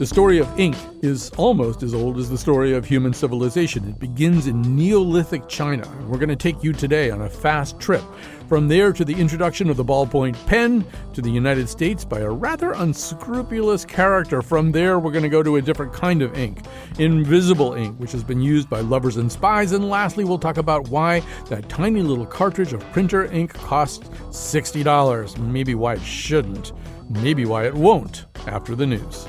The story of ink is almost as old as the story of human civilization. It begins in Neolithic China. We're going to take you today on a fast trip. From there to the introduction of the ballpoint pen to the United States by a rather unscrupulous character. From there, we're going to go to a different kind of ink, invisible ink, which has been used by lovers and spies. And lastly, we'll talk about why that tiny little cartridge of printer ink costs $60. Maybe why it shouldn't. Maybe why it won't after the news.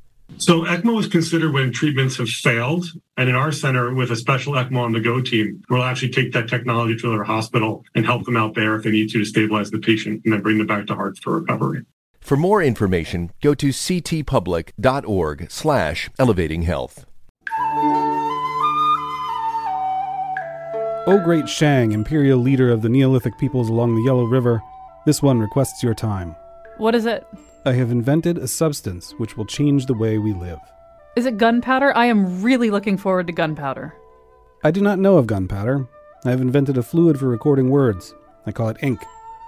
So ECMO is considered when treatments have failed. And in our center, with a special ECMO on the go team, we'll actually take that technology to their hospital and help them out there if they need to to stabilize the patient and then bring them back to Hartford recovery. For more information, go to ctpublic.org slash elevating health. O great Shang, imperial leader of the Neolithic peoples along the Yellow River, this one requests your time. What is it? I have invented a substance which will change the way we live. Is it gunpowder? I am really looking forward to gunpowder. I do not know of gunpowder. I have invented a fluid for recording words. I call it ink.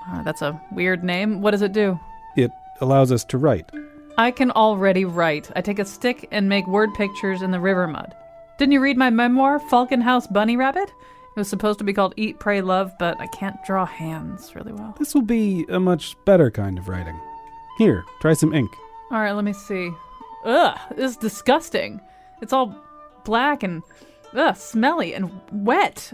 Uh, that's a weird name. What does it do? It allows us to write. I can already write. I take a stick and make word pictures in the river mud. Didn't you read my memoir, Falcon House Bunny Rabbit? It was supposed to be called Eat, Pray, Love, but I can't draw hands really well. This will be a much better kind of writing. Here, try some ink. All right, let me see. Ugh, this is disgusting. It's all black and ugh, smelly and wet.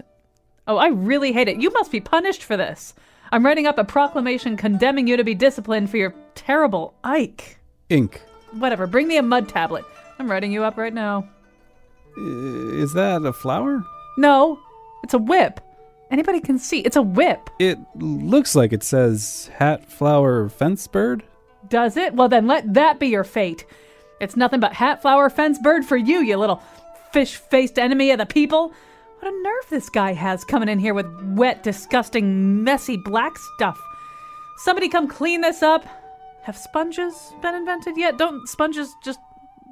Oh, I really hate it. You must be punished for this. I'm writing up a proclamation condemning you to be disciplined for your terrible Ike. Ink. Whatever, bring me a mud tablet. I'm writing you up right now. Is that a flower? No, it's a whip. Anybody can see. It's a whip. It looks like it says hat, flower, fence bird. Does it? Well, then let that be your fate. It's nothing but hat, flower, fence bird for you, you little fish faced enemy of the people. What a nerve this guy has coming in here with wet, disgusting, messy black stuff. Somebody come clean this up. Have sponges been invented yet? Don't sponges just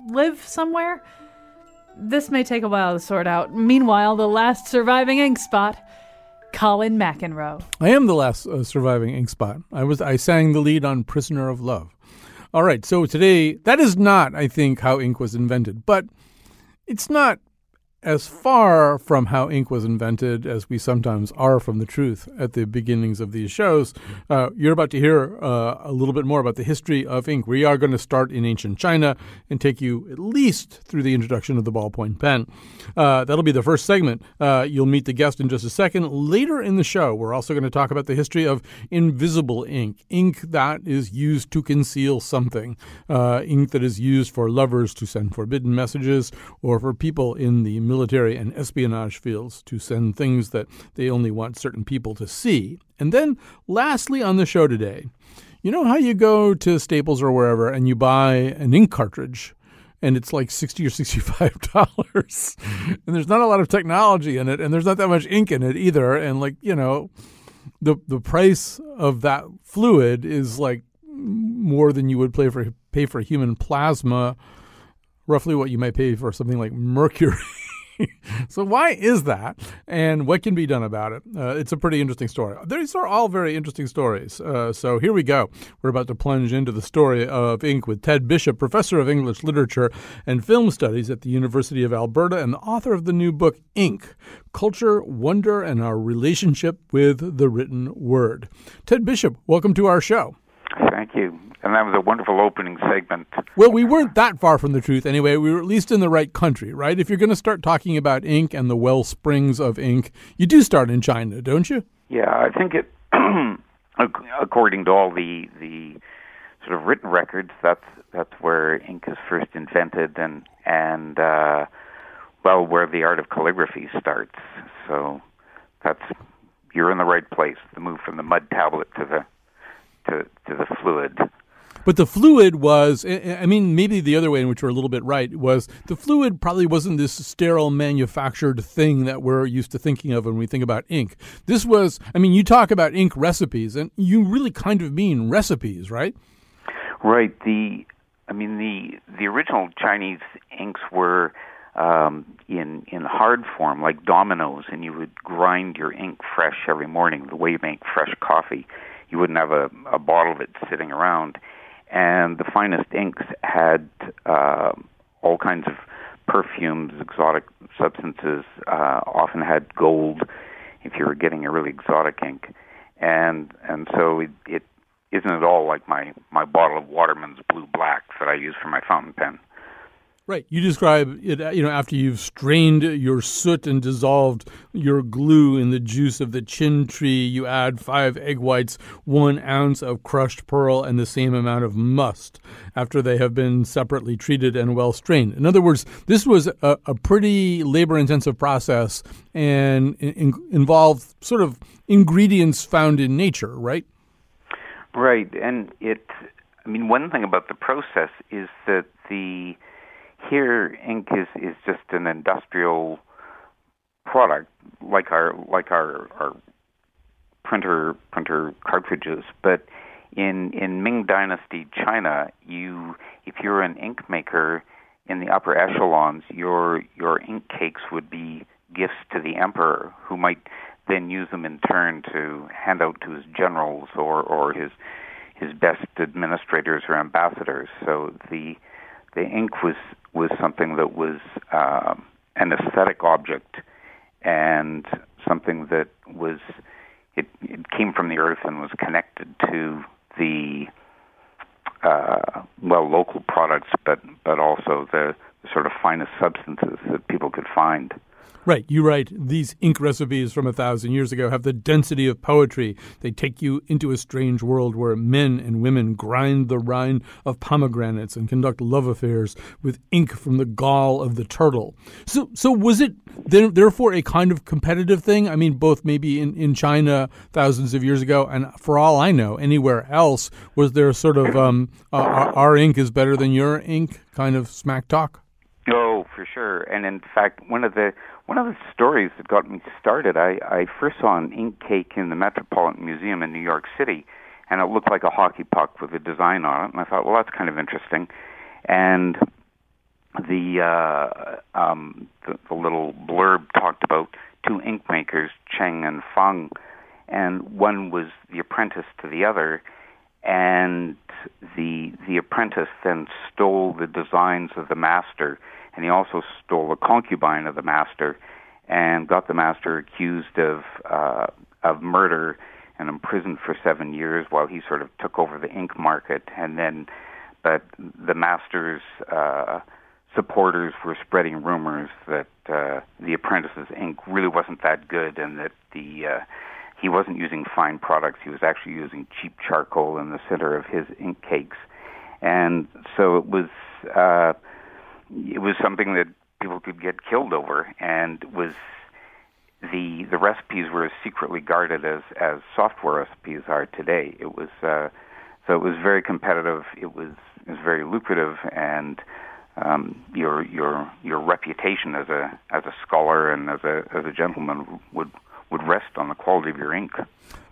live somewhere? This may take a while to sort out. Meanwhile, the last surviving ink spot, Colin McEnroe. I am the last uh, surviving ink spot. I was I sang the lead on Prisoner of Love. All right, so today that is not, I think, how ink was invented, but it's not as far from how ink was invented as we sometimes are from the truth at the beginnings of these shows. Uh, you're about to hear uh, a little bit more about the history of ink. We are going to start in ancient China and take you at least through the introduction of the ballpoint pen. Uh, that'll be the first segment. Uh, you'll meet the guest in just a second. Later in the show, we're also going to talk about the history of invisible ink, ink that is used to conceal something, uh, ink that is used for lovers to send forbidden messages or for people in the military and espionage fields to send things that they only want certain people to see. And then, lastly, on the show today, you know how you go to Staples or wherever and you buy an ink cartridge? and it's like 60 or 65 dollars and there's not a lot of technology in it and there's not that much ink in it either and like you know the the price of that fluid is like more than you would pay for pay for human plasma roughly what you might pay for something like mercury so why is that, and what can be done about it? Uh, it's a pretty interesting story. These are all very interesting stories. Uh, so here we go. We're about to plunge into the story of ink with Ted Bishop, professor of English literature and film studies at the University of Alberta, and the author of the new book Ink: Culture, Wonder, and Our Relationship with the Written Word. Ted Bishop, welcome to our show. Thank you. And that was a wonderful opening segment. Well, we weren't that far from the truth anyway. We were at least in the right country, right? If you're going to start talking about ink and the well springs of ink, you do start in China, don't you? Yeah, I think it, according to all the the sort of written records, that's that's where ink is first invented, and and uh, well, where the art of calligraphy starts. So that's you're in the right place. The move from the mud tablet to the to, to the fluid. But the fluid was, I mean, maybe the other way in which we're a little bit right was the fluid probably wasn't this sterile manufactured thing that we're used to thinking of when we think about ink. This was, I mean, you talk about ink recipes, and you really kind of mean recipes, right? Right. The, I mean, the the original Chinese inks were um, in in hard form, like dominoes, and you would grind your ink fresh every morning, the way you make fresh coffee you wouldn't have a, a bottle of it sitting around. And the finest inks had uh, all kinds of perfumes, exotic substances, uh, often had gold if you were getting a really exotic ink. And and so it, it isn't at all like my, my bottle of Waterman's Blue Black that I use for my fountain pen. Right. You describe it, uh, you know, after you've strained your soot and dissolved your glue in the juice of the chin tree, you add five egg whites, one ounce of crushed pearl, and the same amount of musk after they have been separately treated and well strained. In other words, this was a, a pretty labor intensive process and in, involved sort of ingredients found in nature, right? Right. And it, I mean, one thing about the process is that the here, ink is, is just an industrial product, like our like our, our printer printer cartridges. But in in Ming Dynasty China, you if you're an ink maker in the upper echelons, your your ink cakes would be gifts to the emperor, who might then use them in turn to hand out to his generals or or his his best administrators or ambassadors. So the the ink was was something that was uh, an aesthetic object and something that was it, it came from the earth and was connected to the uh, well local products, but but also the sort of finest substances that people could find. Right. You write these ink recipes from a thousand years ago have the density of poetry. They take you into a strange world where men and women grind the rind of pomegranates and conduct love affairs with ink from the gall of the turtle. So, so was it therefore a kind of competitive thing? I mean, both maybe in, in China thousands of years ago, and for all I know, anywhere else, was there sort of um, uh, our, our ink is better than your ink kind of smack talk? Oh, for sure. And in fact, one of the one of the stories that got me started, I, I first saw an ink cake in the Metropolitan Museum in New York City, and it looked like a hockey puck with a design on it. And I thought, well, that's kind of interesting. And the uh, um, the, the little blurb talked about two ink makers, Cheng and Fang, and one was the apprentice to the other, and the the apprentice then stole the designs of the master and he also stole a concubine of the master and got the master accused of uh, of murder and imprisoned for seven years while he sort of took over the ink market. And then, but the master's uh, supporters were spreading rumors that uh, the apprentice's ink really wasn't that good, and that the uh, he wasn't using fine products. He was actually using cheap charcoal in the center of his ink cakes, and so it was. Uh, it was something that people could get killed over, and was the the recipes were as secretly guarded as as software recipes are today. It was uh, so it was very competitive. It was it was very lucrative, and um, your your your reputation as a as a scholar and as a as a gentleman would would rest on the quality of your ink.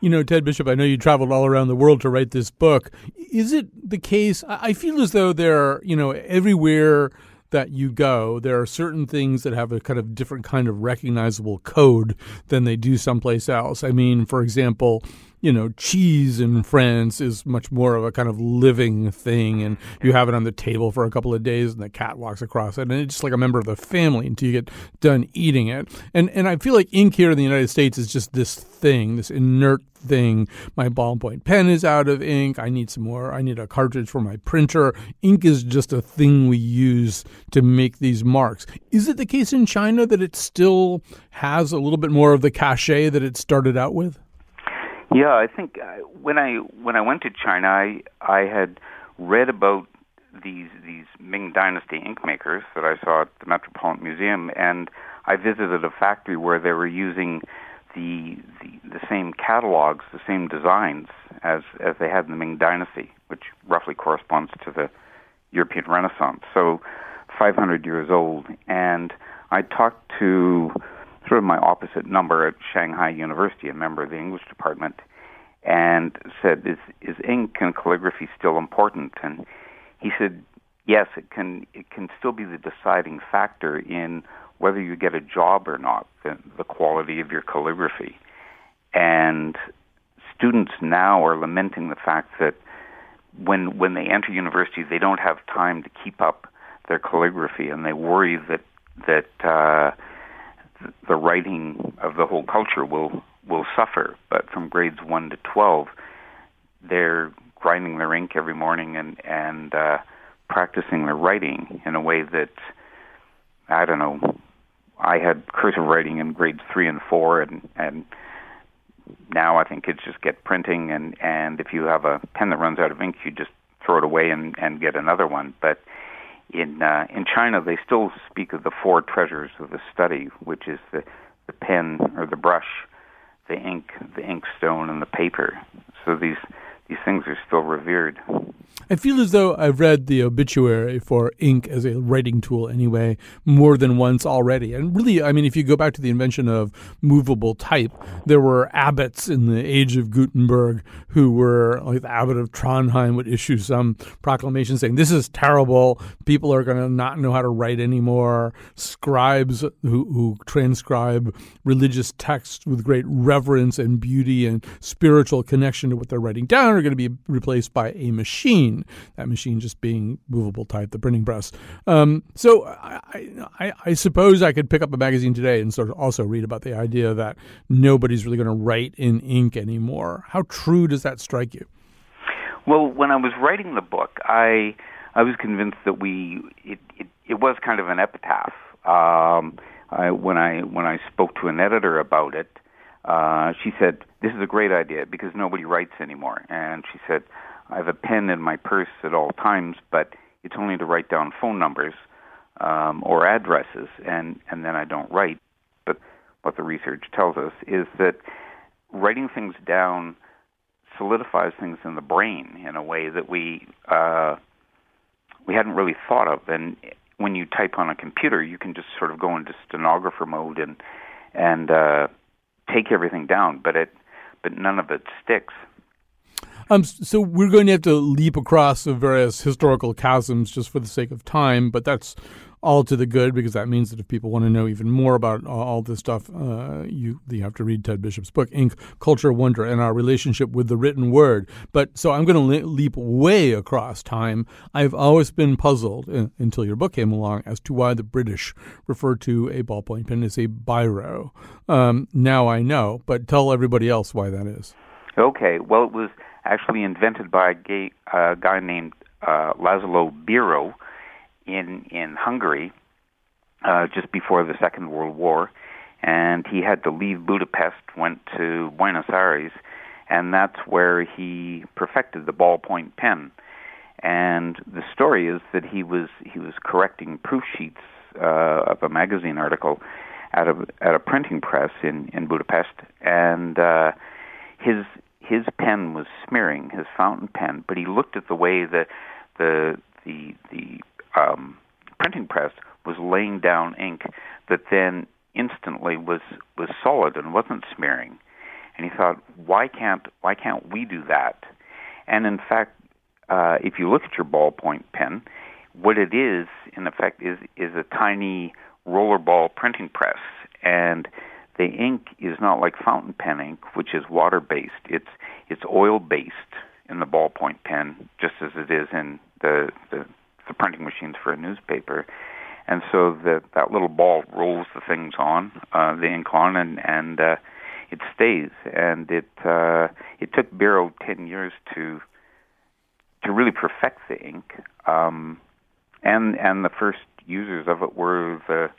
You know, Ted Bishop, I know you traveled all around the world to write this book. Is it the case? I feel as though there, are, you know, everywhere that you go, there are certain things that have a kind of different kind of recognizable code than they do someplace else. I mean, for example, you know, cheese in France is much more of a kind of living thing, and you have it on the table for a couple of days, and the cat walks across it, and it's just like a member of the family until you get done eating it. And and I feel like ink here in the United States is just this thing, this inert thing. My ballpoint pen is out of ink. I need some more. I need a cartridge for my printer. Ink is just a thing we use to make these marks. Is it the case in China that it still has a little bit more of the cachet that it started out with? Yeah, I think uh, when I when I went to China, I I had read about these these Ming Dynasty ink makers that I saw at the Metropolitan Museum, and I visited a factory where they were using the the, the same catalogs, the same designs as as they had in the Ming Dynasty, which roughly corresponds to the European Renaissance. So, 500 years old, and I talked to my opposite number at Shanghai University, a member of the English department, and said, "Is is ink and calligraphy still important?" And he said, "Yes, it can. It can still be the deciding factor in whether you get a job or not. The, the quality of your calligraphy." And students now are lamenting the fact that when when they enter university, they don't have time to keep up their calligraphy, and they worry that that uh, the writing of the whole culture will will suffer. But from grades one to twelve, they're grinding their ink every morning and and uh, practicing their writing in a way that I don't know. I had cursive writing in grades three and four, and and now I think kids just get printing, and and if you have a pen that runs out of ink, you just throw it away and and get another one. But in uh, in China, they still speak of the four treasures of the study, which is the the pen or the brush, the ink, the inkstone, and the paper. So these these things are still revered. I feel as though I've read the obituary for ink as a writing tool anyway more than once already. And really, I mean, if you go back to the invention of movable type, there were abbots in the age of Gutenberg who were, like the abbot of Trondheim would issue some proclamation saying, This is terrible. People are going to not know how to write anymore. Scribes who, who transcribe religious texts with great reverence and beauty and spiritual connection to what they're writing down are going to be replaced by a machine. That machine just being movable type, the printing press. Um, so I, I, I, suppose I could pick up a magazine today and sort of also read about the idea that nobody's really going to write in ink anymore. How true does that strike you? Well, when I was writing the book, I I was convinced that we it it, it was kind of an epitaph. Um, I, when I when I spoke to an editor about it, uh, she said, This is a great idea because nobody writes anymore. And she said, I have a pen in my purse at all times, but it's only to write down phone numbers um, or addresses, and, and then I don't write. But what the research tells us is that writing things down solidifies things in the brain in a way that we uh, we hadn't really thought of. And when you type on a computer, you can just sort of go into stenographer mode and and uh, take everything down, but it but none of it sticks. Um, so we're going to have to leap across the various historical chasms just for the sake of time, but that's all to the good because that means that if people want to know even more about all this stuff, uh, you you have to read Ted Bishop's book, Ink, Culture, Wonder, and Our Relationship with the Written Word. But so I'm going to le- leap way across time. I've always been puzzled uh, until your book came along as to why the British refer to a ballpoint pen as a biro. Um, now I know, but tell everybody else why that is. Okay. Well, it was actually invented by a gay, uh, guy named uh, Laszlo Biro in in Hungary uh, just before the Second World War, and he had to leave Budapest, went to Buenos Aires, and that's where he perfected the ballpoint pen. And the story is that he was he was correcting proof sheets uh, of a magazine article at a at a printing press in in Budapest, and uh, his his pen was smearing his fountain pen, but he looked at the way that the the the um, printing press was laying down ink that then instantly was was solid and wasn't smearing. And he thought, why can't why can't we do that? And in fact, uh, if you look at your ballpoint pen, what it is in effect is is a tiny rollerball printing press, and the ink is not like fountain pen ink, which is water based. It's it's oil based in the ballpoint pen, just as it is in the the, the printing machines for a newspaper. And so that that little ball rolls the things on, uh, the ink on, and and uh, it stays. And it uh, it took Biro ten years to to really perfect the ink. Um, and and the first users of it were the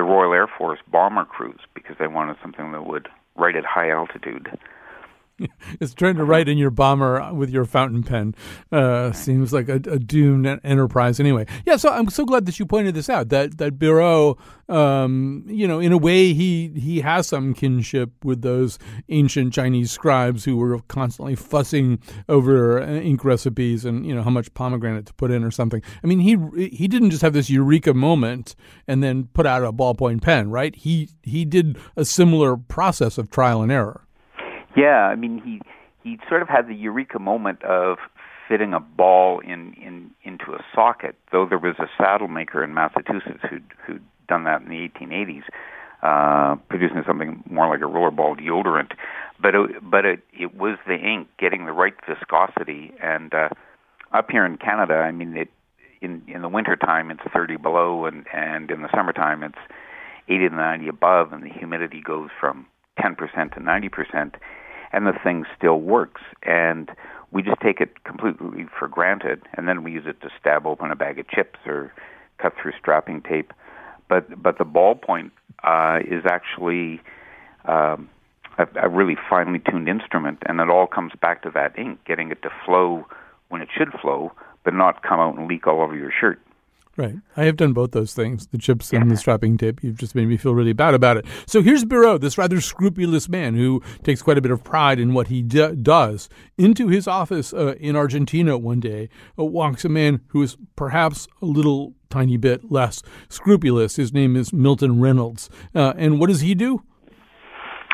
the Royal Air Force bomber crews because they wanted something that would write at high altitude. it's trying to write in your bomber with your fountain pen uh, seems like a, a, doomed enterprise anyway. Yeah, so I'm so glad that you pointed this out. That that Biro, um, you know, in a way, he he has some kinship with those ancient Chinese scribes who were constantly fussing over uh, ink recipes and you know how much pomegranate to put in or something. I mean, he he didn't just have this eureka moment and then put out a ballpoint pen, right? He he did a similar process of trial and error. Yeah, I mean he he sort of had the eureka moment of fitting a ball in in into a socket. Though there was a saddle maker in Massachusetts who'd who'd done that in the 1880s, uh, producing something more like a rollerball deodorant. But it, but it it was the ink getting the right viscosity. And uh, up here in Canada, I mean it in in the winter time it's 30 below, and and in the summertime it's 80 to 90 above, and the humidity goes from 10% to 90% and the thing still works. And we just take it completely for granted, and then we use it to stab open a bag of chips or cut through strapping tape. But but the ballpoint uh, is actually um, a, a really finely tuned instrument, and it all comes back to that ink, getting it to flow when it should flow, but not come out and leak all over your shirt. Right. I have done both those things, the chips and the strapping tape. You've just made me feel really bad about it. So here's Biro, this rather scrupulous man who takes quite a bit of pride in what he d- does. Into his office uh, in Argentina one day uh, walks a man who is perhaps a little tiny bit less scrupulous. His name is Milton Reynolds. Uh, and what does he do?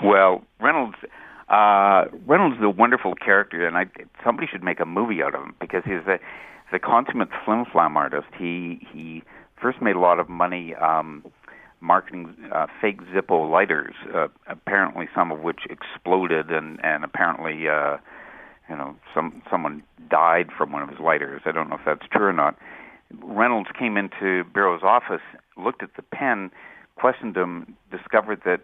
Well, Reynolds. Uh, Reynolds is a wonderful character, and I, somebody should make a movie out of him because he's a the consummate flim flam artist. He he first made a lot of money um, marketing uh, fake Zippo lighters, uh, apparently some of which exploded, and and apparently uh, you know some someone died from one of his lighters. I don't know if that's true or not. Reynolds came into Biro's office, looked at the pen, questioned him, discovered that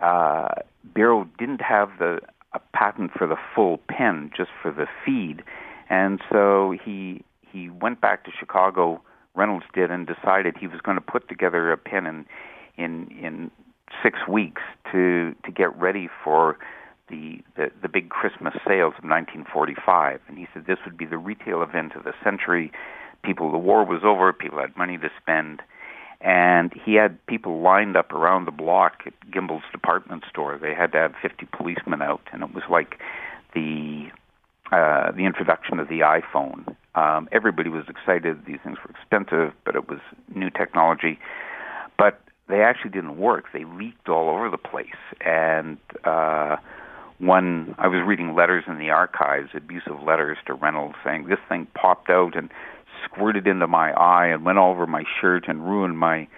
uh, Biro didn't have the a patent for the full pen, just for the feed and so he he went back to Chicago. Reynolds did and decided he was going to put together a pen in in in six weeks to to get ready for the, the the big Christmas sales of 1945. And he said this would be the retail event of the century. People, the war was over. People had money to spend, and he had people lined up around the block at Gimbel's department store. They had to have 50 policemen out, and it was like the uh, the introduction of the iPhone. Um, everybody was excited. These things were expensive, but it was new technology. But they actually didn't work. They leaked all over the place. And uh, one, I was reading letters in the archives, abusive letters to Reynolds, saying this thing popped out and squirted into my eye and went all over my shirt and ruined my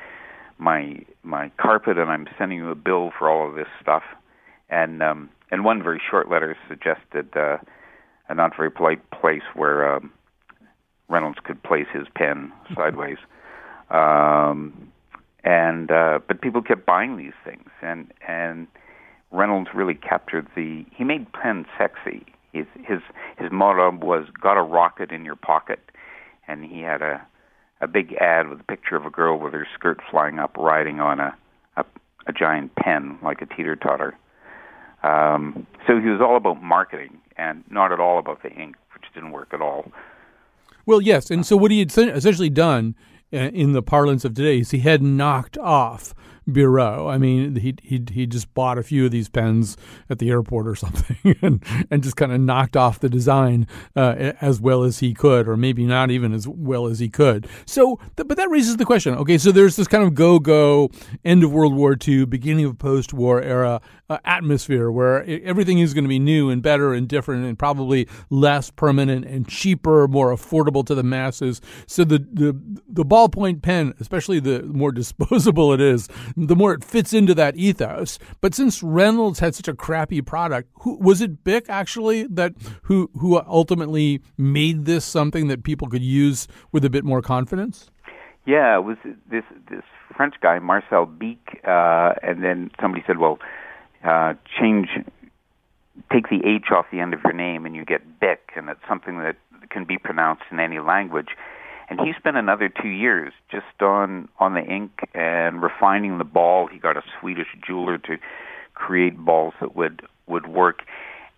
my my carpet. And I'm sending you a bill for all of this stuff. And um, and one very short letter suggested. Uh, a not very polite place where um, Reynolds could place his pen sideways. Um, and uh, but people kept buying these things, and and Reynolds really captured the. He made pen sexy. His his his motto was "Got a rocket in your pocket," and he had a a big ad with a picture of a girl with her skirt flying up, riding on a a, a giant pen like a teeter totter. Um, so he was all about marketing and not at all about the ink, which didn't work at all. Well, yes, and so what he had essentially done uh, in the parlance of today is he had knocked off Biro. I mean, he he he just bought a few of these pens at the airport or something, and and just kind of knocked off the design uh, as well as he could, or maybe not even as well as he could. So, th- but that raises the question. Okay, so there's this kind of go go end of World War II, beginning of post war era uh, atmosphere where everything is going to be new and better and different and probably less permanent and cheaper, more affordable to the masses. So the the the ballpoint pen, especially the more disposable it is, the more it fits into that ethos. But since Reynolds had such a crappy product, who was it Bic actually that who who ultimately made this something that people could use with a bit more confidence? Yeah, it was this this French guy Marcel Bich, uh, and then somebody said, "Well, uh, change, take the H off the end of your name, and you get Bic, and it's something that can be pronounced in any language." And he spent another two years just on on the ink and refining the ball. He got a Swedish jeweler to create balls that would would work,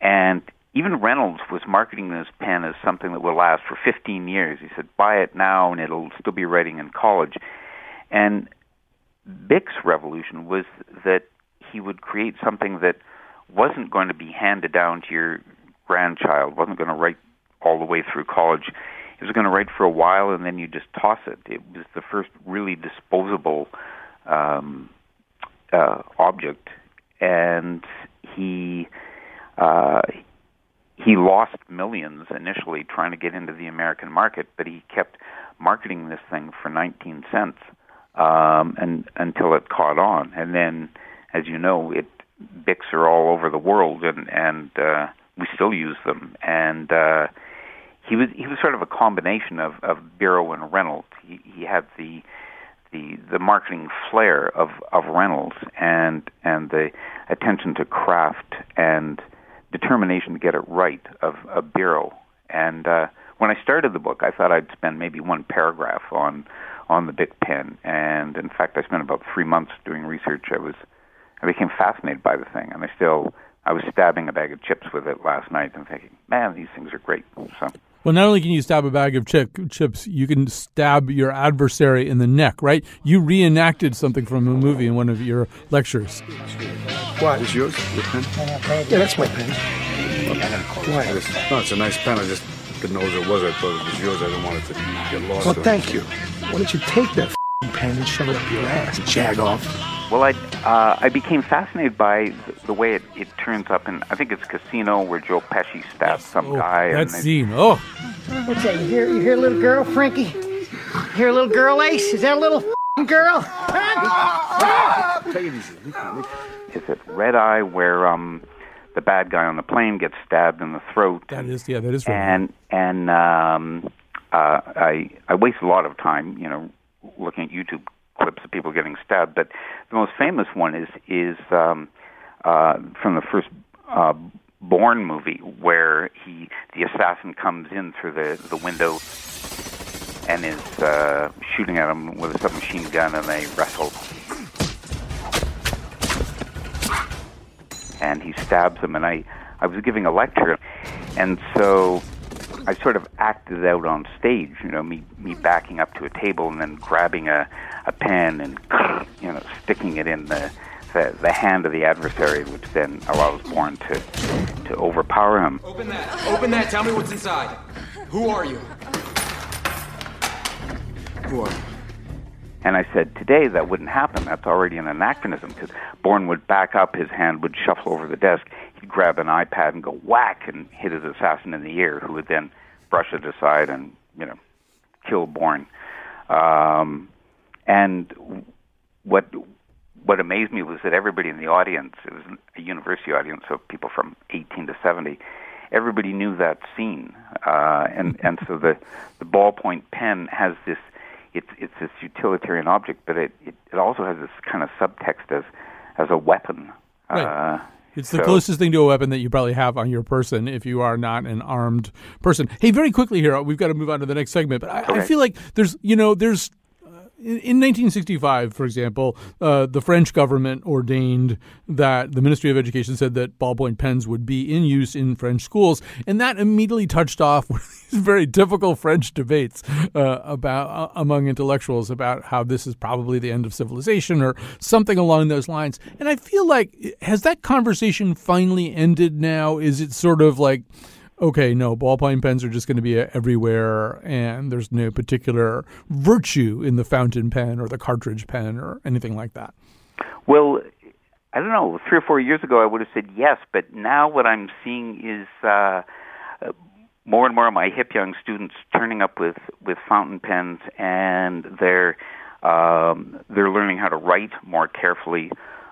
and even Reynolds was marketing this pen as something that will last for 15 years. He said, "Buy it now, and it'll still be writing in college." And Bic's revolution was that he would create something that wasn't going to be handed down to your grandchild, wasn't going to write all the way through college. It was going to write for a while and then you just toss it. It was the first really disposable um, uh, object, and he uh, he lost millions initially trying to get into the American market, but he kept marketing this thing for 19 cents um, and until it caught on, and then as you know, it Bics are all over the world, and and uh, we still use them. And uh, he was he was sort of a combination of of Biro and Reynolds. He he had the the the marketing flair of of Reynolds and and the attention to craft and determination to get it right of of Biro. And uh, when I started the book, I thought I'd spend maybe one paragraph on on the Bic pen, and in fact, I spent about three months doing research. I was I became fascinated by the thing, and I still I was stabbing a bag of chips with it last night and thinking, man, these things are great. So. Well, not only can you stab a bag of chip, chips, you can stab your adversary in the neck, right? You reenacted something from a movie in one of your lectures. What? Is yours? Your pen? Yeah, that's my pen. Why? no, it's a nice pen. I just didn't know it was. I thought it was yours. I didn't want it to get lost. Well, thank you. Why don't you take that pen and shove it up your ass, jag off? Well, I uh, I became fascinated by the, the way it, it turns up in I think it's Casino where Joe Pesci stabs some oh, guy. That and scene. Oh. What's that? You hear? You hear, a little girl, Frankie? You hear, a little girl, Ace? Is that a little girl? Take it. Is it Red Eye where um the bad guy on the plane gets stabbed in the throat? That is yeah, that is right. And and um, uh, I I waste a lot of time, you know, looking at YouTube clips of people getting stabbed. But the most famous one is is um, uh, from the first uh, Bourne movie, where he the assassin comes in through the the window and is uh, shooting at him with a submachine gun, and they wrestle. And he stabs him, and I I was giving a lecture, and so I sort of acted it out on stage, you know, me me mm-hmm. backing up to a table and then grabbing a a pen and you know sticking it in the the, the hand of the adversary, which then allows Bourne to to overpower him. Open that! Open that! Tell me what's inside. Who are you? Who are you? And I said, today that wouldn't happen. That's already an anachronism because Bourne would back up, his hand would shuffle over the desk, he'd grab an iPad and go whack and hit his assassin in the ear, who would then brush it aside and, you know, kill Bourne. Um, and what what amazed me was that everybody in the audience, it was a university audience, so people from 18 to 70, everybody knew that scene. Uh, and, and so the, the ballpoint pen has this it's it's this utilitarian object, but it, it, it also has this kind of subtext as as a weapon. Right. Uh, it's the so- closest thing to a weapon that you probably have on your person if you are not an armed person. Hey, very quickly here, we've got to move on to the next segment. But I, I feel like there's, you know, there's, in 1965, for example, uh, the French government ordained that the Ministry of Education said that ballpoint pens would be in use in French schools, and that immediately touched off these very difficult French debates uh, about uh, among intellectuals about how this is probably the end of civilization or something along those lines. And I feel like has that conversation finally ended now? Is it sort of like okay, no, ballpoint pens are just going to be everywhere, and there's no particular virtue in the fountain pen or the cartridge pen or anything like that? Well, I don't know. Three or four years ago, I would have said yes, but now what I'm seeing is uh, more and more of my hip young students turning up with with fountain pens, and they're um, they're learning how to write more carefully,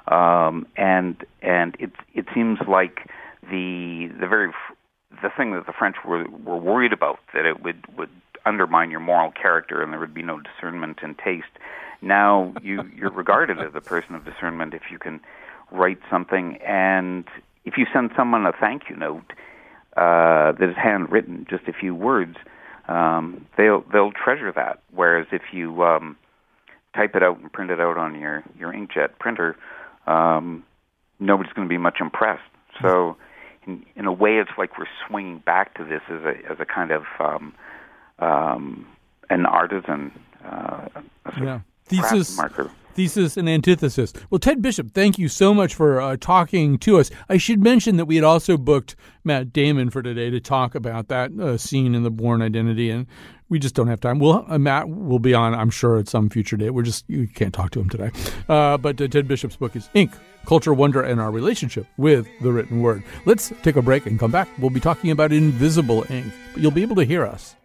um, and and it it seems like the the very the thing that the French were were worried about that it would would undermine your moral character and there would be no discernment and taste. Now you you're regarded as a person of discernment if you can write something and if you send someone a thank you note uh, that is handwritten, just a few words, um, they'll they'll treasure that. Whereas if you um, type it out and print it out on your your inkjet printer, um, nobody's going to be much impressed. So in, a way, it's like we're swinging back to this as a as a kind of um, um, an artisan. Uh, yeah. Thesis, thesis and antithesis. Well, Ted Bishop, thank you so much for uh, talking to us. I should mention that we had also booked Matt Damon for today to talk about that uh, scene in the Bourne Identity, and we just don't have time. Well, uh, Matt will be on, I'm sure, at some future date. We're just you can't talk to him today. Uh, but uh, Ted Bishop's book is Ink: Culture, Wonder, and Our Relationship with the Written Word. Let's take a break and come back. We'll be talking about invisible ink, but you'll be able to hear us.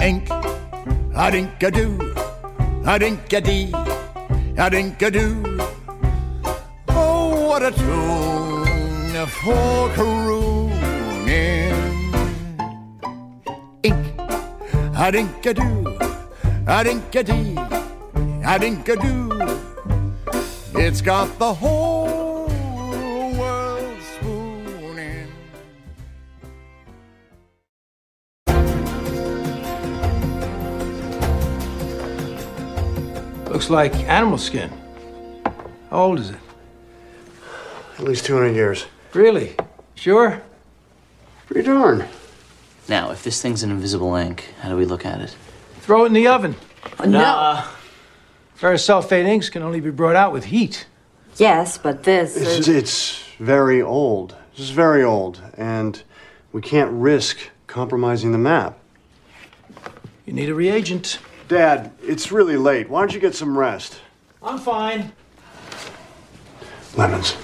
Ink, a dink a doo, a dink a dee, a dink a doo. Oh, what a tune for crooning. A dink a doo, a dink a dee, a dink a doo. It's got the whole world spooning. Looks like animal skin. How old is it? At least 200 years. Really? Sure? Pretty darn. Now, if this thing's an invisible ink, how do we look at it? Throw it in the oven. Uh, no. Ferrous sulfate inks can only be brought out with heat. Yes, but this. It's, it's very old. This is very old, and we can't risk compromising the map. You need a reagent. Dad, it's really late. Why don't you get some rest? I'm fine. Lemons.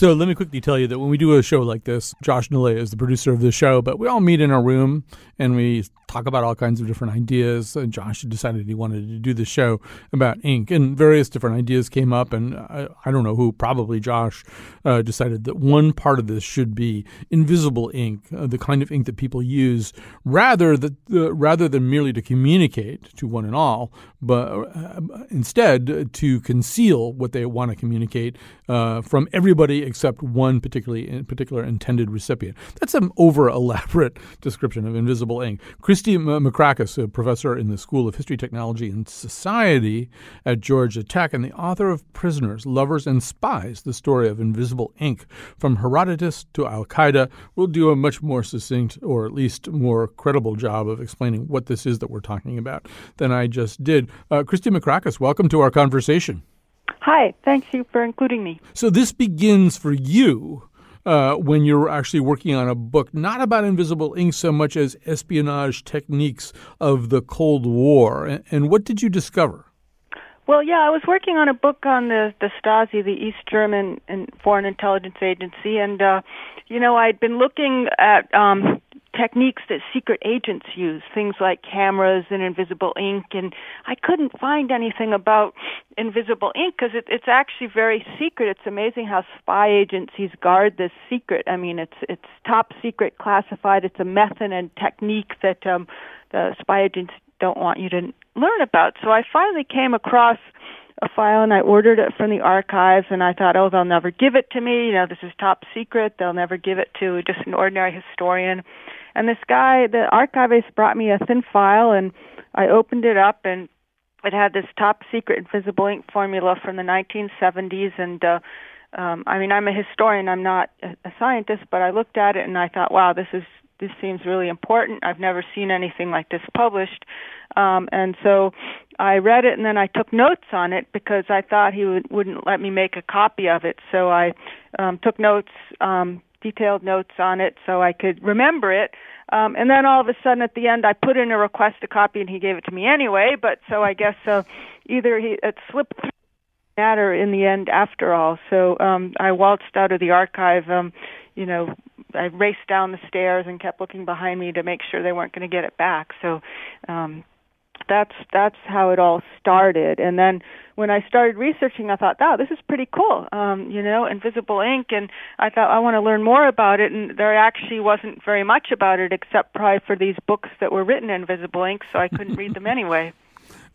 So let me quickly tell you that when we do a show like this, Josh Nilaya is the producer of the show, but we all meet in our room and we talk about all kinds of different ideas. And Josh decided he wanted to do the show about ink, and various different ideas came up. And I, I don't know who, probably Josh, uh, decided that one part of this should be invisible ink, uh, the kind of ink that people use, rather that uh, rather than merely to communicate to one and all, but uh, instead to conceal what they want to communicate uh, from everybody except one particularly particular intended recipient. That's an over elaborate description of invisible ink. Kristie Macrakis, a professor in the School of History, Technology, and Society at Georgia Tech, and the author of Prisoners, Lovers, and Spies: The Story of Invisible Ink from Herodotus to Al Qaeda, will do a much more succinct, or at least more credible job of explaining what this is that we're talking about than I just did. Uh, Kristie Macrakis, welcome to our conversation. Hi, thank you for including me. So this begins for you uh, when you're actually working on a book, not about invisible ink so much as espionage techniques of the Cold War. And, and what did you discover? Well, yeah, I was working on a book on the the Stasi, the East German and Foreign Intelligence Agency, and uh, you know, I'd been looking at um, techniques that secret agents use, things like cameras and invisible ink, and I couldn't find anything about invisible ink because it, it's actually very secret. It's amazing how spy agencies guard this secret. I mean, it's it's top secret, classified. It's a method and technique that um, the spy agents don't want you to learn about. So I finally came across a file and I ordered it from the archives and I thought, oh, they'll never give it to me. You know, this is top secret. They'll never give it to just an ordinary historian. And this guy, the archivist, brought me a thin file and I opened it up and it had this top secret invisible ink formula from the 1970s and uh um I mean I'm a historian I'm not a, a scientist but I looked at it and I thought wow this is this seems really important. I've never seen anything like this published. Um and so I read it and then I took notes on it because I thought he would, wouldn't let me make a copy of it. So I um took notes um detailed notes on it so I could remember it. Um, and then all of a sudden at the end, I put in a request a copy, and he gave it to me anyway. But so I guess uh, either he it slipped matter in the end after all. So um, I waltzed out of the archive. Um, you know, I raced down the stairs and kept looking behind me to make sure they weren't going to get it back. So um, that's that's how it all started. And then when I started researching, I thought, "Wow, this is pretty cool." Um, you know, invisible ink, and I thought I want to learn more about it. And there actually wasn't very much about it, except probably for these books that were written in invisible ink, so I couldn't read them anyway.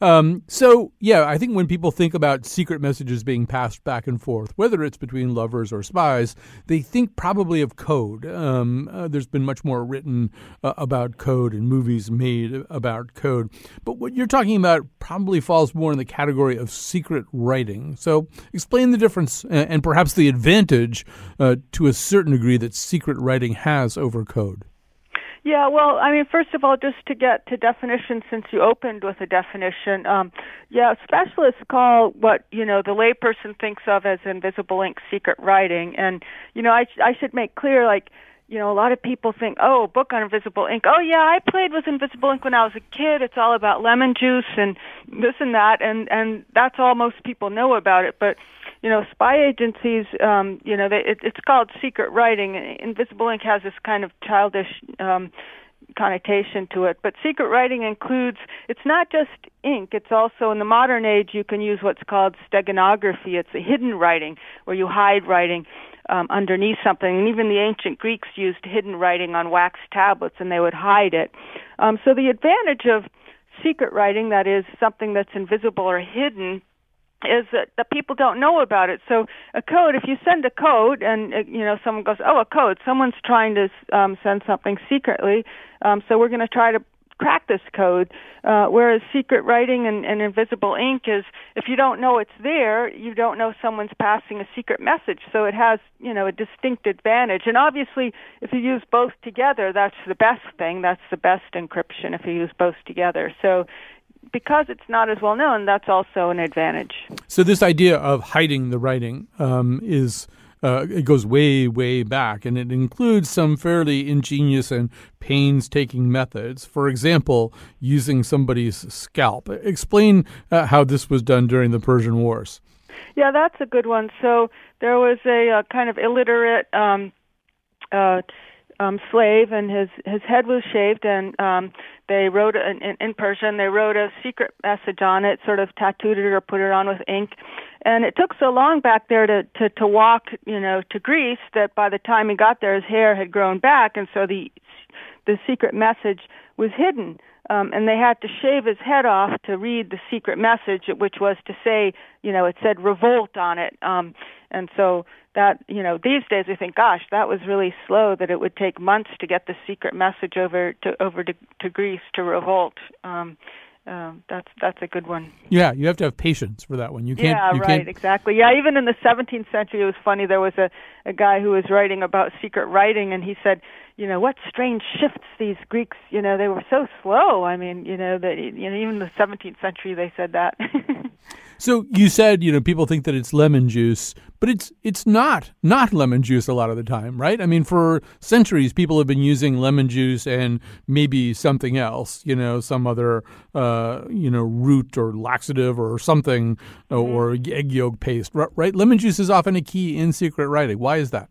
Um, so, yeah, I think when people think about secret messages being passed back and forth, whether it's between lovers or spies, they think probably of code. Um, uh, there's been much more written uh, about code and movies made about code. But what you're talking about probably falls more in the category of secret writing. So, explain the difference and, and perhaps the advantage uh, to a certain degree that secret writing has over code. Yeah, well, I mean, first of all, just to get to definition, since you opened with a definition, um, yeah, specialists call what you know the layperson thinks of as invisible ink secret writing, and you know, I I should make clear, like, you know, a lot of people think, oh, book on invisible ink. Oh, yeah, I played with invisible ink when I was a kid. It's all about lemon juice and this and that, and and that's all most people know about it, but you know, spy agencies, um, you know, they, it, it's called secret writing. Invisible ink has this kind of childish um, connotation to it, but secret writing includes. It's not just ink. It's also in the modern age you can use what's called steganography. It's a hidden writing where you hide writing. Um, underneath something, and even the ancient Greeks used hidden writing on wax tablets, and they would hide it. Um, so the advantage of secret writing, that is something that's invisible or hidden, is that, that people don't know about it. So a code, if you send a code and uh, you know someone goes, "Oh, a code," someone's trying to um, send something secretly. Um, so we're going to try to crack this code. Uh, whereas secret writing and, and invisible ink is, if you don't know it's there, you don't know someone's passing a secret message. So it has, you know, a distinct advantage. And obviously, if you use both together, that's the best thing. That's the best encryption if you use both together. So because it's not as well known, that's also an advantage. So this idea of hiding the writing um, is. Uh, it goes way, way back, and it includes some fairly ingenious and painstaking methods. For example, using somebody's scalp. Explain uh, how this was done during the Persian Wars. Yeah, that's a good one. So there was a, a kind of illiterate um, uh, um, slave, and his his head was shaved, and um, they wrote in, in, in Persian. They wrote a secret message on it, sort of tattooed it or put it on with ink. And it took so long back there to to to walk, you know, to Greece that by the time he got there, his hair had grown back, and so the the secret message was hidden. Um, and they had to shave his head off to read the secret message, which was to say, you know, it said revolt on it. Um, and so that you know these days we think gosh that was really slow that it would take months to get the secret message over to over to, to Greece to revolt um um, that's that's a good one. Yeah, you have to have patience for that one. You can't. Yeah, you right, can't... exactly. Yeah, even in the 17th century, it was funny. There was a a guy who was writing about secret writing, and he said, you know, what strange shifts these Greeks. You know, they were so slow. I mean, you know, that you know, even the 17th century, they said that. So you said, you know, people think that it's lemon juice, but it's it's not not lemon juice a lot of the time, right? I mean, for centuries, people have been using lemon juice and maybe something else, you know, some other, uh, you know, root or laxative or something, uh, Mm-hmm. or egg yolk paste, right? Lemon juice is often a key in secret writing. Why is that?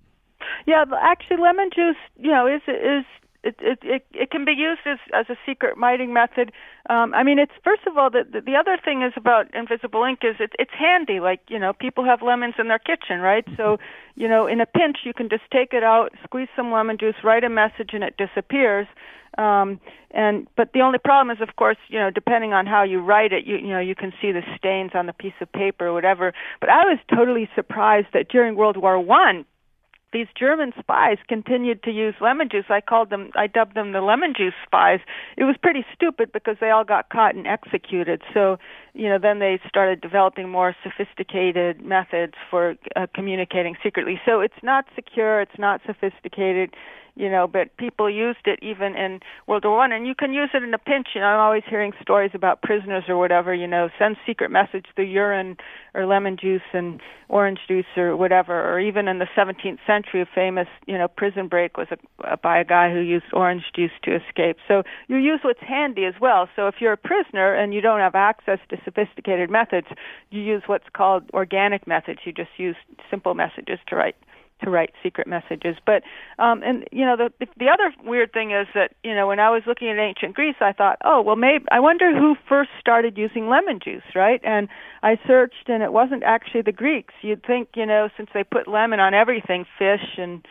Yeah, actually, lemon juice, you know, is is it it it, it can be used as as a secret writing method. Um, I mean, it's first of all the, the the other thing is about invisible ink is it, it's handy. Like you know, people have lemons in their kitchen, right? So you know, in a pinch, you can just take it out, squeeze some lemon juice, write a message, and it disappears. Um, and but the only problem is, of course, you know, depending on how you write it, you you know, you can see the stains on the piece of paper or whatever. But I was totally surprised that during World War One, these German spies continued to use lemon juice. I called them, I dubbed them the lemon juice spies. It was pretty stupid because they all got caught and executed. So, you know, then they started developing more sophisticated methods for uh, communicating secretly. So it's not secure, it's not sophisticated you know, but people used it even in World War One, and you can use it in a pinch. You know, I'm always hearing stories about prisoners or whatever. You know, send secret message through urine or lemon juice and orange juice or whatever. Or even in the 17th century, a famous you know prison break was a, uh, by a guy who used orange juice to escape. So you use what's handy as well. So if you're a prisoner and you don't have access to sophisticated methods, you use what's called organic methods. You just use simple messages to write to write secret messages. But um, and you know the the other weird thing is that you know when I was looking at ancient Greece, I thought, oh well, maybe I wonder who first started using lemon juice, right? And I searched, and it wasn't actually the Greeks. You'd think, you know, since they put lemon on everything, fish and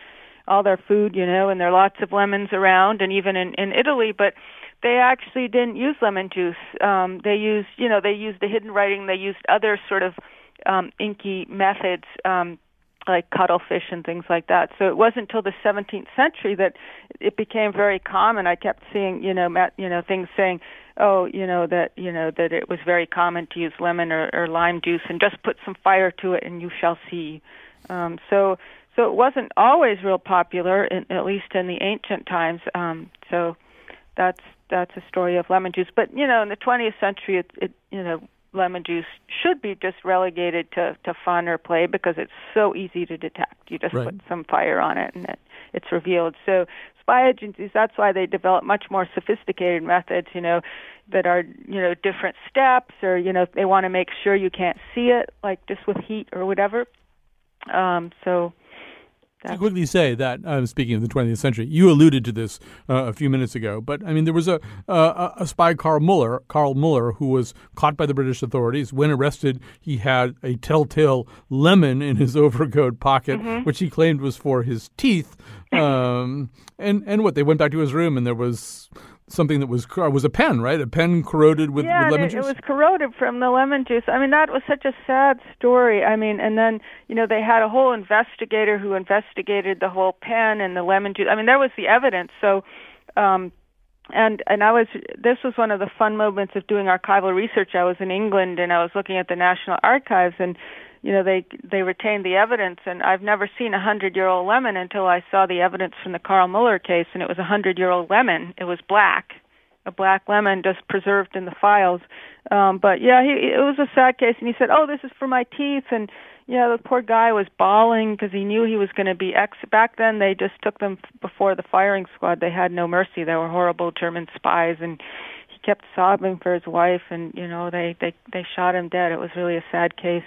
all their food, you know, and there are lots of lemons around, and even in in Italy, but they actually didn't use lemon juice. Um, they used, you know, they used the hidden writing. They used other sort of um, inky methods um, like cuttlefish and things like that. So it wasn't until the 17th century that it became very common. I kept seeing, you know, met, you know, things saying, oh, you know, that you know that it was very common to use lemon or, or lime juice and just put some fire to it and you shall see. Um, so so it wasn't always real popular, in, at least in the ancient times. Um, so that's that's a story of lemon juice. But you know, in the 20th century, it, it you know lemon juice should be just relegated to, to fun or play because it's so easy to detect. You just right. put some fire on it and it, it's revealed. So spy agencies, that's why they develop much more sophisticated methods, you know, that are, you know, different steps or, you know, they want to make sure you can't see it, like just with heat or whatever. Um, so to quickly say that I'm speaking of the 20th century. You alluded to this uh, a few minutes ago, but I mean there was a uh, a spy, Carl Muller, Carl Muller, who was caught by the British authorities. When arrested, he had a telltale lemon in his overcoat pocket, mm-hmm. which he claimed was for his teeth. Um, and and what they went back to his room, and there was something that was was a pen, right? A pen corroded with, yeah, with lemon it, juice. it was corroded from the lemon juice. I mean, that was such a sad story. I mean, and then you know they had a whole investigator who investigated the whole pen and the lemon juice. I mean, there was the evidence. So, um, and and I was this was one of the fun moments of doing archival research. I was in England and I was looking at the National Archives and you know they they retained the evidence and I've never seen a hundred year old lemon until I saw the evidence from the Carl Muller case and it was a hundred year old lemon. It was black, a black lemon just preserved in the files. Um, but yeah, he it was a sad case and he said, "Oh, this is for my teeth." And yeah, the poor guy was bawling because he knew he was going to be ex. Back then, they just took them before the firing squad. They had no mercy. They were horrible German spies and he kept sobbing for his wife and you know they they they shot him dead. It was really a sad case.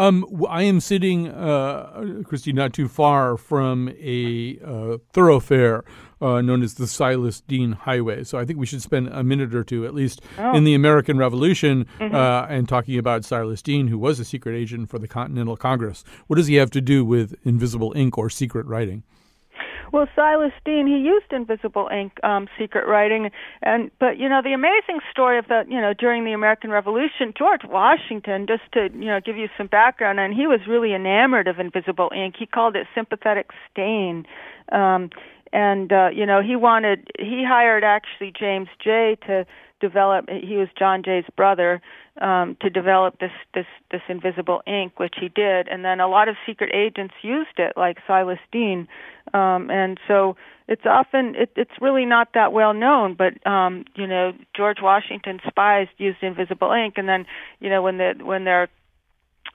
Um, I am sitting, uh, Kristie, not too far from a uh, thoroughfare uh, known as the Silas Deane Highway. So I think we should spend a minute or two, at least, oh. in the American Revolution, mm-hmm. Uh, and talking about Silas Deane, who was a secret agent for the Continental Congress. What does he have to do with invisible ink or secret writing? Well, Silas Deane, he used invisible ink, um, secret writing, and but you know the amazing story of the you know during the American Revolution, George Washington, just to you know give you some background, and he was really enamored of invisible ink. He called it sympathetic stain. Um, and uh, you know he wanted he hired actually James Jay to develop he was John Jay's brother um, to develop this this this invisible ink, which he did, and then a lot of secret agents used it, like Silas Deane, um, and so it's often it, it's really not that well known. But um, you know, George Washington spies used invisible ink, and then you know when the when they're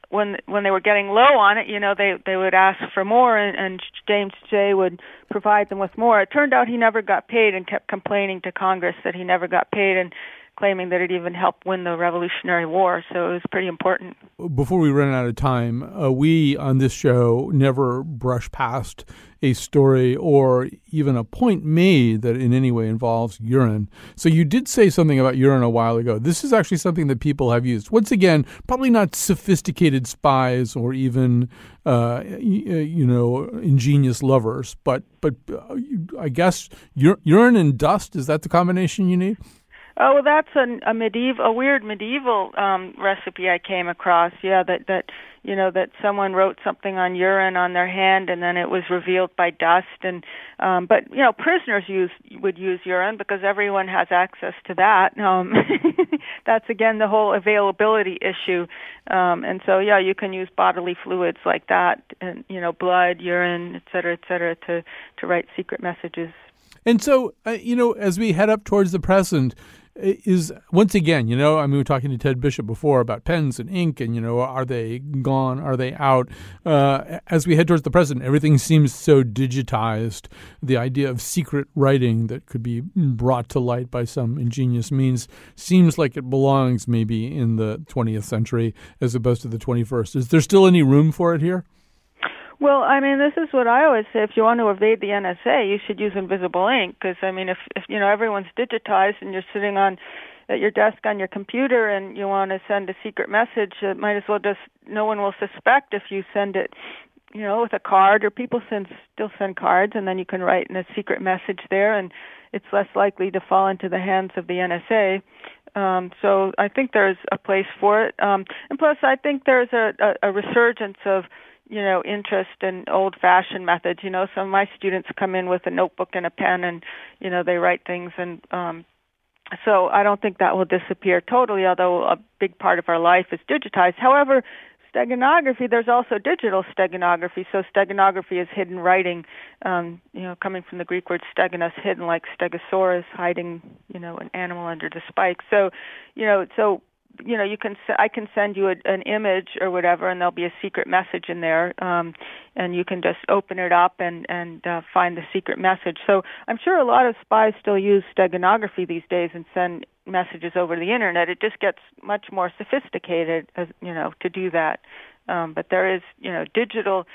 when when they were getting low on it, you know, they they would ask for more, and, and James Jay would provide them with more. It turned out he never got paid, and kept complaining to Congress that he never got paid. And claiming that it even helped win the Revolutionary War. So it was pretty important. Before we run out of time, uh, we on this show never brush past a story or even a point made that in any way involves urine. So you did say something about urine a while ago. This is actually something that people have used. Once again, probably not sophisticated spies or even uh, you know ingenious lovers, but but uh, I guess urine and dust is that the combination you need? Oh, well, that's a, a medieval, a weird medieval um, recipe I came across. Yeah, that that you know that someone wrote something on urine on their hand, and then it was revealed by dust. And um, but you know, prisoners use would use urine because everyone has access to that. Um, that's again the whole availability issue. Um, and so yeah, you can use bodily fluids like that, and you know, blood, urine, et cetera, et cetera, to to write secret messages. And so, uh, you know, as we head up towards the present, is once again, you know, I mean, we were talking to Ted Bishop before about pens and ink, and you know, are they gone? Are they out? Uh, as we head towards the present, everything seems so digitized. The idea of secret writing that could be brought to light by some ingenious means seems like it belongs maybe in the 20th century as opposed to the 21st. Is there still any room for it here? Well, I mean, this is what I always say. If you want to evade the NSA, you should use invisible ink because I mean, if if you know everyone's digitized and you're sitting on at your desk on your computer and you want to send a secret message, it might as well just no one will suspect if you send it, you know, with a card or people send still send cards and then you can write in a secret message there and it's less likely to fall into the hands of the NSA. Um, so I think there's a place for it. Um, and plus, I think there's a, a, a resurgence of you know interest in old fashioned methods you know. Some of my students come in with a notebook and a pen and you know they write things and um so i don't think that will disappear totally although a big part of our life is digitized. However steganography there's also digital steganography. So steganography is hidden writing um you know coming from the greek word steganos hidden like stegosaurus hiding you know an animal under the spike. So you know so you know you can i can send you a, an image or whatever and there'll be a secret message in there um and you can just open it up and and uh, find the secret message. So i'm sure a lot of spies still use steganography these days and send messages over the internet. It just gets much more sophisticated as you know to do that. Um but there is you know digital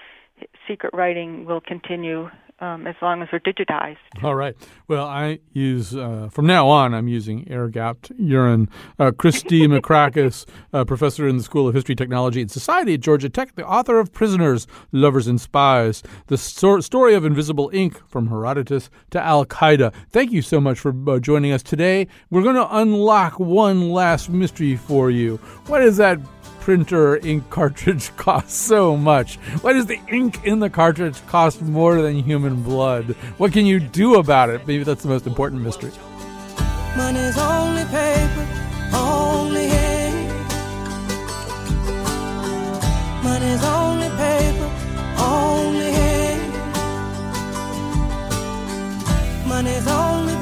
secret writing will continue um, as long as they're digitized. All right. Well, I use, uh, from now on, I'm using air gapped urine. Uh, Kristie Macrakis, uh, professor in the School of History, Technology, and Society at Georgia Tech, the author of Prisoners, Lovers, and Spies, the so- story of invisible ink from Herodotus to Al Qaeda. Thank you so much for uh, joining us today. We're going to unlock one last mystery for you. What is that? Printer ink cartridge costs so much? Why does the ink in the cartridge cost more than human blood? What can you do about it? Maybe that's the most important mystery. Money's only paper, only ink. Money's only paper, only ink. Money's only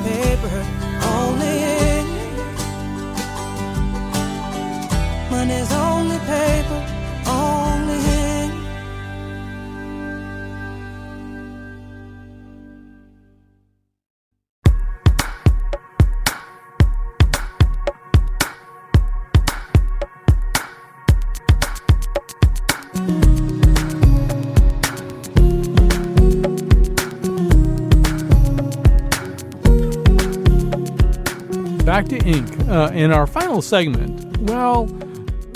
Back to ink. Uh, in our final segment, well,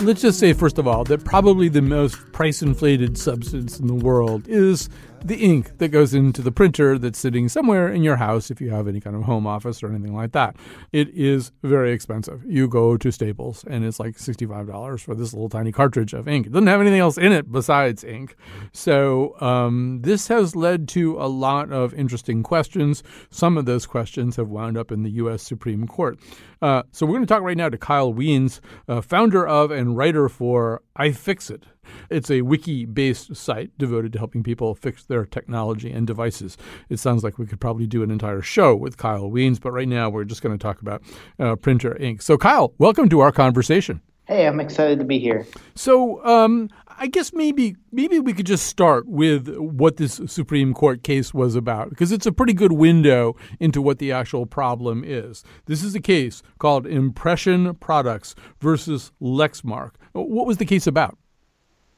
let's just say, first of all, that probably the most price inflated substance in the world is the ink that goes into the printer that's sitting somewhere in your house if you have any kind of home office or anything like that. It is very expensive. You go to Staples and it's like $65 for this little tiny cartridge of ink. It doesn't have anything else in it besides ink. So, um, this has led to a lot of interesting questions. Some of those questions have wound up in the U.S. Supreme Court. Uh, so, we're going to talk right now to Kyle Wiens, uh, founder of and writer for iFixit. It's a wiki based site devoted to helping people fix their technology and devices. It sounds like we could probably do an entire show with Kyle Wiens, but right now we're just going to talk about uh, printer ink. So, Kyle, welcome to our conversation. Hey, I'm excited to be here. So, um, I guess maybe maybe we could just start with what this Supreme Court case was about because it's a pretty good window into what the actual problem is. This is a case called Impression Products versus Lexmark. What was the case about?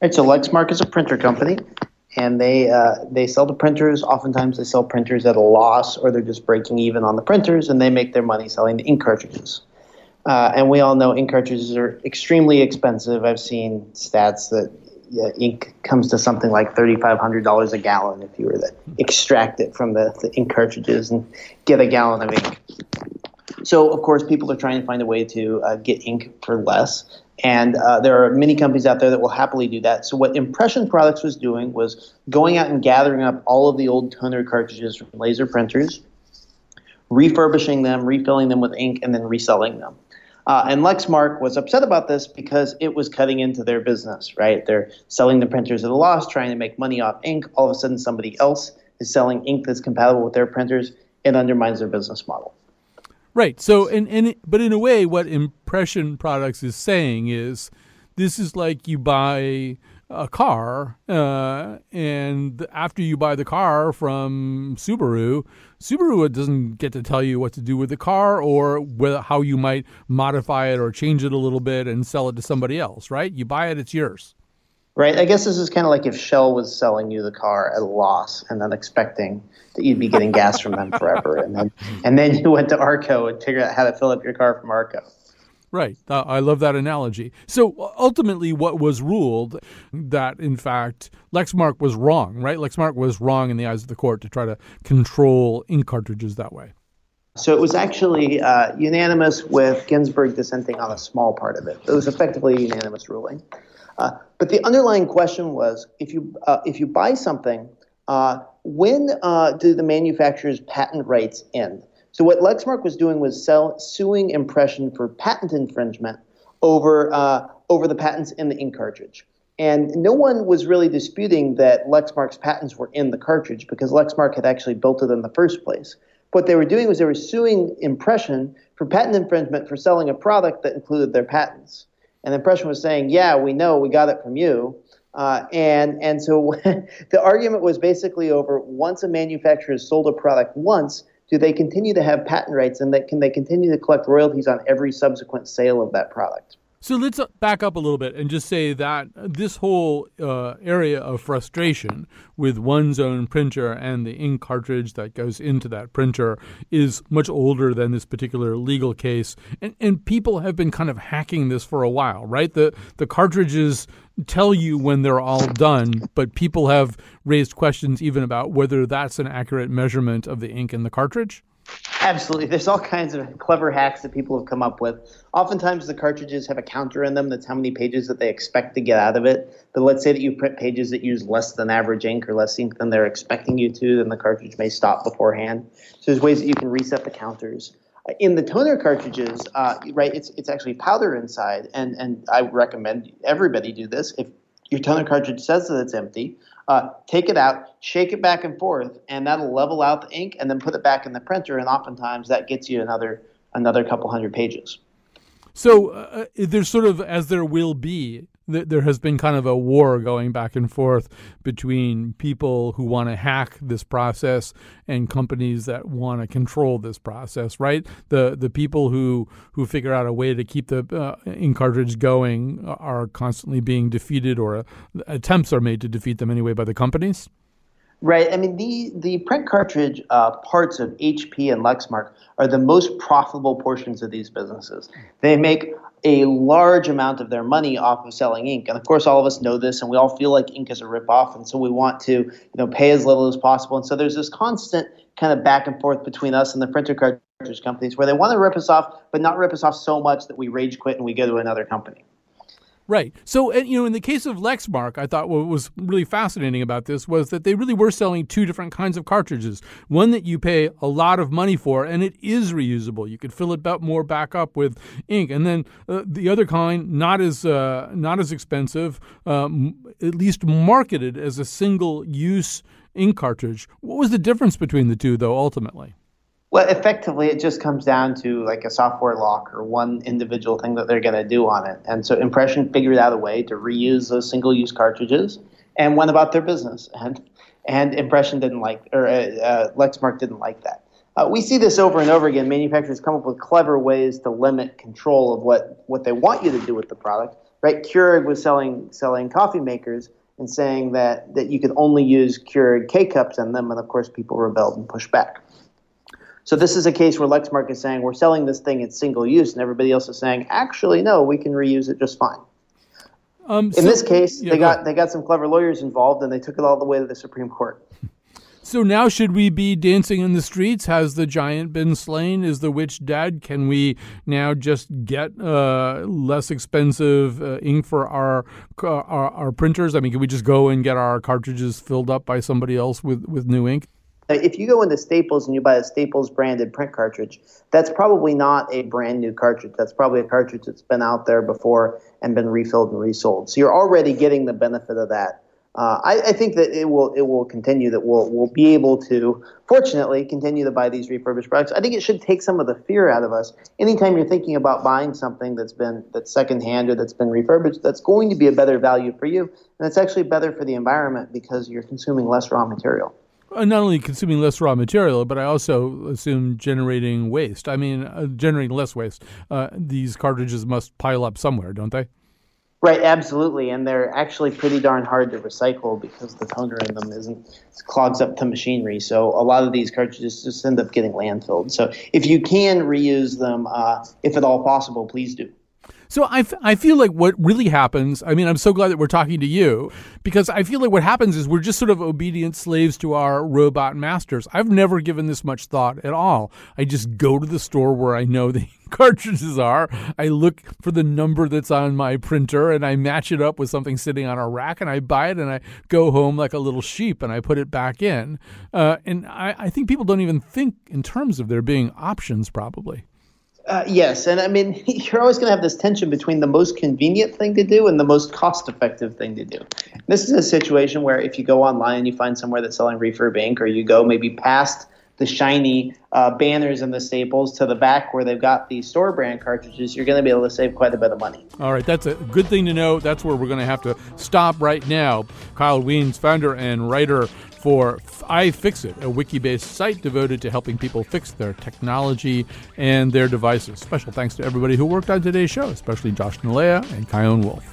Right, so Lexmark is a printer company, and they uh, they sell the printers. Oftentimes, they sell printers at a loss, or they're just breaking even on the printers, and they make their money selling the ink cartridges. Uh, and we all know ink cartridges are extremely expensive. I've seen stats that yeah, ink comes to something like $3,500 a gallon if you were to extract it from the, the ink cartridges and get a gallon of ink. So, of course, people are trying to find a way to uh, get ink for less. And uh, there are many companies out there that will happily do that. So, what Impression Products was doing was going out and gathering up all of the old toner cartridges from laser printers, refurbishing them, refilling them with ink, and then reselling them. Uh, and Lexmark was upset about this because it was cutting into their business, right? They're selling the printers at a loss, trying to make money off ink. All of a sudden, somebody else is selling ink that's compatible with their printers. It undermines their business model. Right. So, and, and but in a way, what Impression Products is saying is this is like you buy a car, uh, and after you buy the car from Subaru, Subaru doesn't get to tell you what to do with the car or how you might modify it or change it a little bit and sell it to somebody else, right? You buy it, it's yours. Right. I guess this is kind of like if Shell was selling you the car at a loss and then expecting that you'd be getting gas from them forever, and then and then you went to Arco and figured out how to fill up your car from Arco. Right. Uh, I love that analogy. So ultimately, what was ruled that, in fact, Lexmark was wrong, right? Lexmark was wrong in the eyes of the court to try to control ink cartridges that way. So it was actually uh, unanimous with Ginsburg dissenting on a small part of it. It was effectively a unanimous ruling. Uh, but the underlying question was if you, uh, if you buy something, uh, when uh, do the manufacturer's patent rights end? So what Lexmark was doing was sell, suing Impression for patent infringement over uh, over the patents in the ink cartridge. And no one was really disputing that Lexmark's patents were in the cartridge because Lexmark had actually built it in the first place. What they were doing was they were suing Impression for patent infringement for selling a product that included their patents. And Impression was saying, "Yeah, we know, we got it from you." Uh, and and so the argument was basically over once a manufacturer has sold a product once, do they continue to have patent rights and that can they continue to collect royalties on every subsequent sale of that product? So let's uh, back up a little bit and just say that this whole uh, area of frustration with one's own printer and the ink cartridge that goes into that printer is much older than this particular legal case. And, and people have been kind of hacking this for a while, right? The, the cartridges tell you when they're all done, but people have raised questions even about whether that's an accurate measurement of the ink in the cartridge. Absolutely. There's all kinds of clever hacks that people have come up with. Oftentimes, the cartridges have a counter in them that's how many pages that they expect to get out of it. But let's say that you print pages that use less than average ink or less ink than they're expecting you to, then the cartridge may stop beforehand. So there's ways that you can reset the counters. In the toner cartridges, uh, right, it's it's actually powder inside, and and I recommend everybody do this. If your toner cartridge says that it's empty, uh, take it out, shake it back and forth, and that'll level out the ink, and then put it back in the printer. And oftentimes that gets you another another couple hundred pages. So uh, there's sort of as there will be there has been kind of a war going back and forth between people who want to hack this process and companies that want to control this process right the the people who who figure out a way to keep the uh, ink cartridge going are constantly being defeated or uh, attempts are made to defeat them anyway by the companies Right. I mean, the, the print cartridge uh, parts of HP and Lexmark are the most profitable portions of these businesses. They make a large amount of their money off of selling ink. And of course, all of us know this, and we all feel like ink is a ripoff, and so we want to you know, pay as little as possible. And so there's this constant kind of back and forth between us and the printer cartridge companies where they want to rip us off, but not rip us off so much that we rage quit and we go to another company. Right. So, you know, in the case of Lexmark, I thought what was really fascinating about this was that they really were selling two different kinds of cartridges. One that you pay a lot of money for, and it is reusable. You could fill it up more back up with ink, and then uh, the other kind, not as uh, not as expensive, um, at least marketed as a single use ink cartridge. What was the difference between the two, though, ultimately? Well, effectively, it just comes down to like a software lock or one individual thing that they're going to do on it. And so Impression figured out a way to reuse those single-use cartridges and went about their business. And and Impression didn't like, or uh, uh, Lexmark didn't like that. Uh, we see this over and over again. Manufacturers come up with clever ways to limit control of what, what they want you to do with the product. Right? Keurig was selling selling coffee makers and saying that that you could only use Keurig K cups in them, and of course people rebelled and pushed back. So this is a case where Lexmark is saying we're selling this thing at single use, and everybody else is saying actually no, we can reuse it just fine. Um, In so- this case, yeah, they got they got some clever lawyers involved, and they took it all the way to the Supreme Court. So now, should we be dancing in the streets? Has the giant been slain? Is the witch dead? Can we now just get uh, less expensive uh, ink for our, our our printers? I mean, can we just go and get our cartridges filled up by somebody else with, with new ink? If you go into Staples and you buy a Staples branded print cartridge, that's probably not a brand new cartridge. That's probably a cartridge that's been out there before and been refilled and resold. So you're already getting the benefit of that. Uh, I, I think that it will it will continue. That we'll we'll be able to, fortunately, continue to buy these refurbished products. I think it should take some of the fear out of us. Anytime you're thinking about buying something that's been that's secondhand or that's been refurbished, that's going to be a better value for you, and it's actually better for the environment because you're consuming less raw material. Uh, not only consuming less raw material, but I also assume generating waste. I mean, uh, generating less waste. Uh, these cartridges must pile up somewhere, don't they? Right, absolutely, and they're actually pretty darn hard to recycle because the toner in them isn't clogs up the machinery. So a lot of these cartridges just end up getting landfilled. So if you can reuse them, uh, if at all possible, please do. So I, f- I feel like what really happens, I mean, I'm so glad that we're talking to you because I feel like what happens is we're just sort of obedient slaves to our robot masters. I've never given this much thought at all. I just go to the store where I know the cartridges are. I look for the number that's on my printer and I match it up with something sitting on a rack and I buy it and I go home like a little sheep and I put it back in. Uh, and I, I think people don't even think in terms of there being options, probably. Uh, yes, and I mean you're always going to have this tension between the most convenient thing to do and the most cost-effective thing to do. This is a situation where if you go online and you find somewhere that's selling refurb ink, or you go maybe past the shiny uh, banners and the staples to the back where they've got the store brand cartridges, you're going to be able to save quite a bit of money. All right, that's a good thing to know. That's where we're going to have to stop right now. Kyle Wiens, founder and writer for iFixit, a wiki based site devoted to helping people fix their technology and their devices. Special thanks to everybody who worked on today's show, especially Josh Nilaya and Chion Wolf.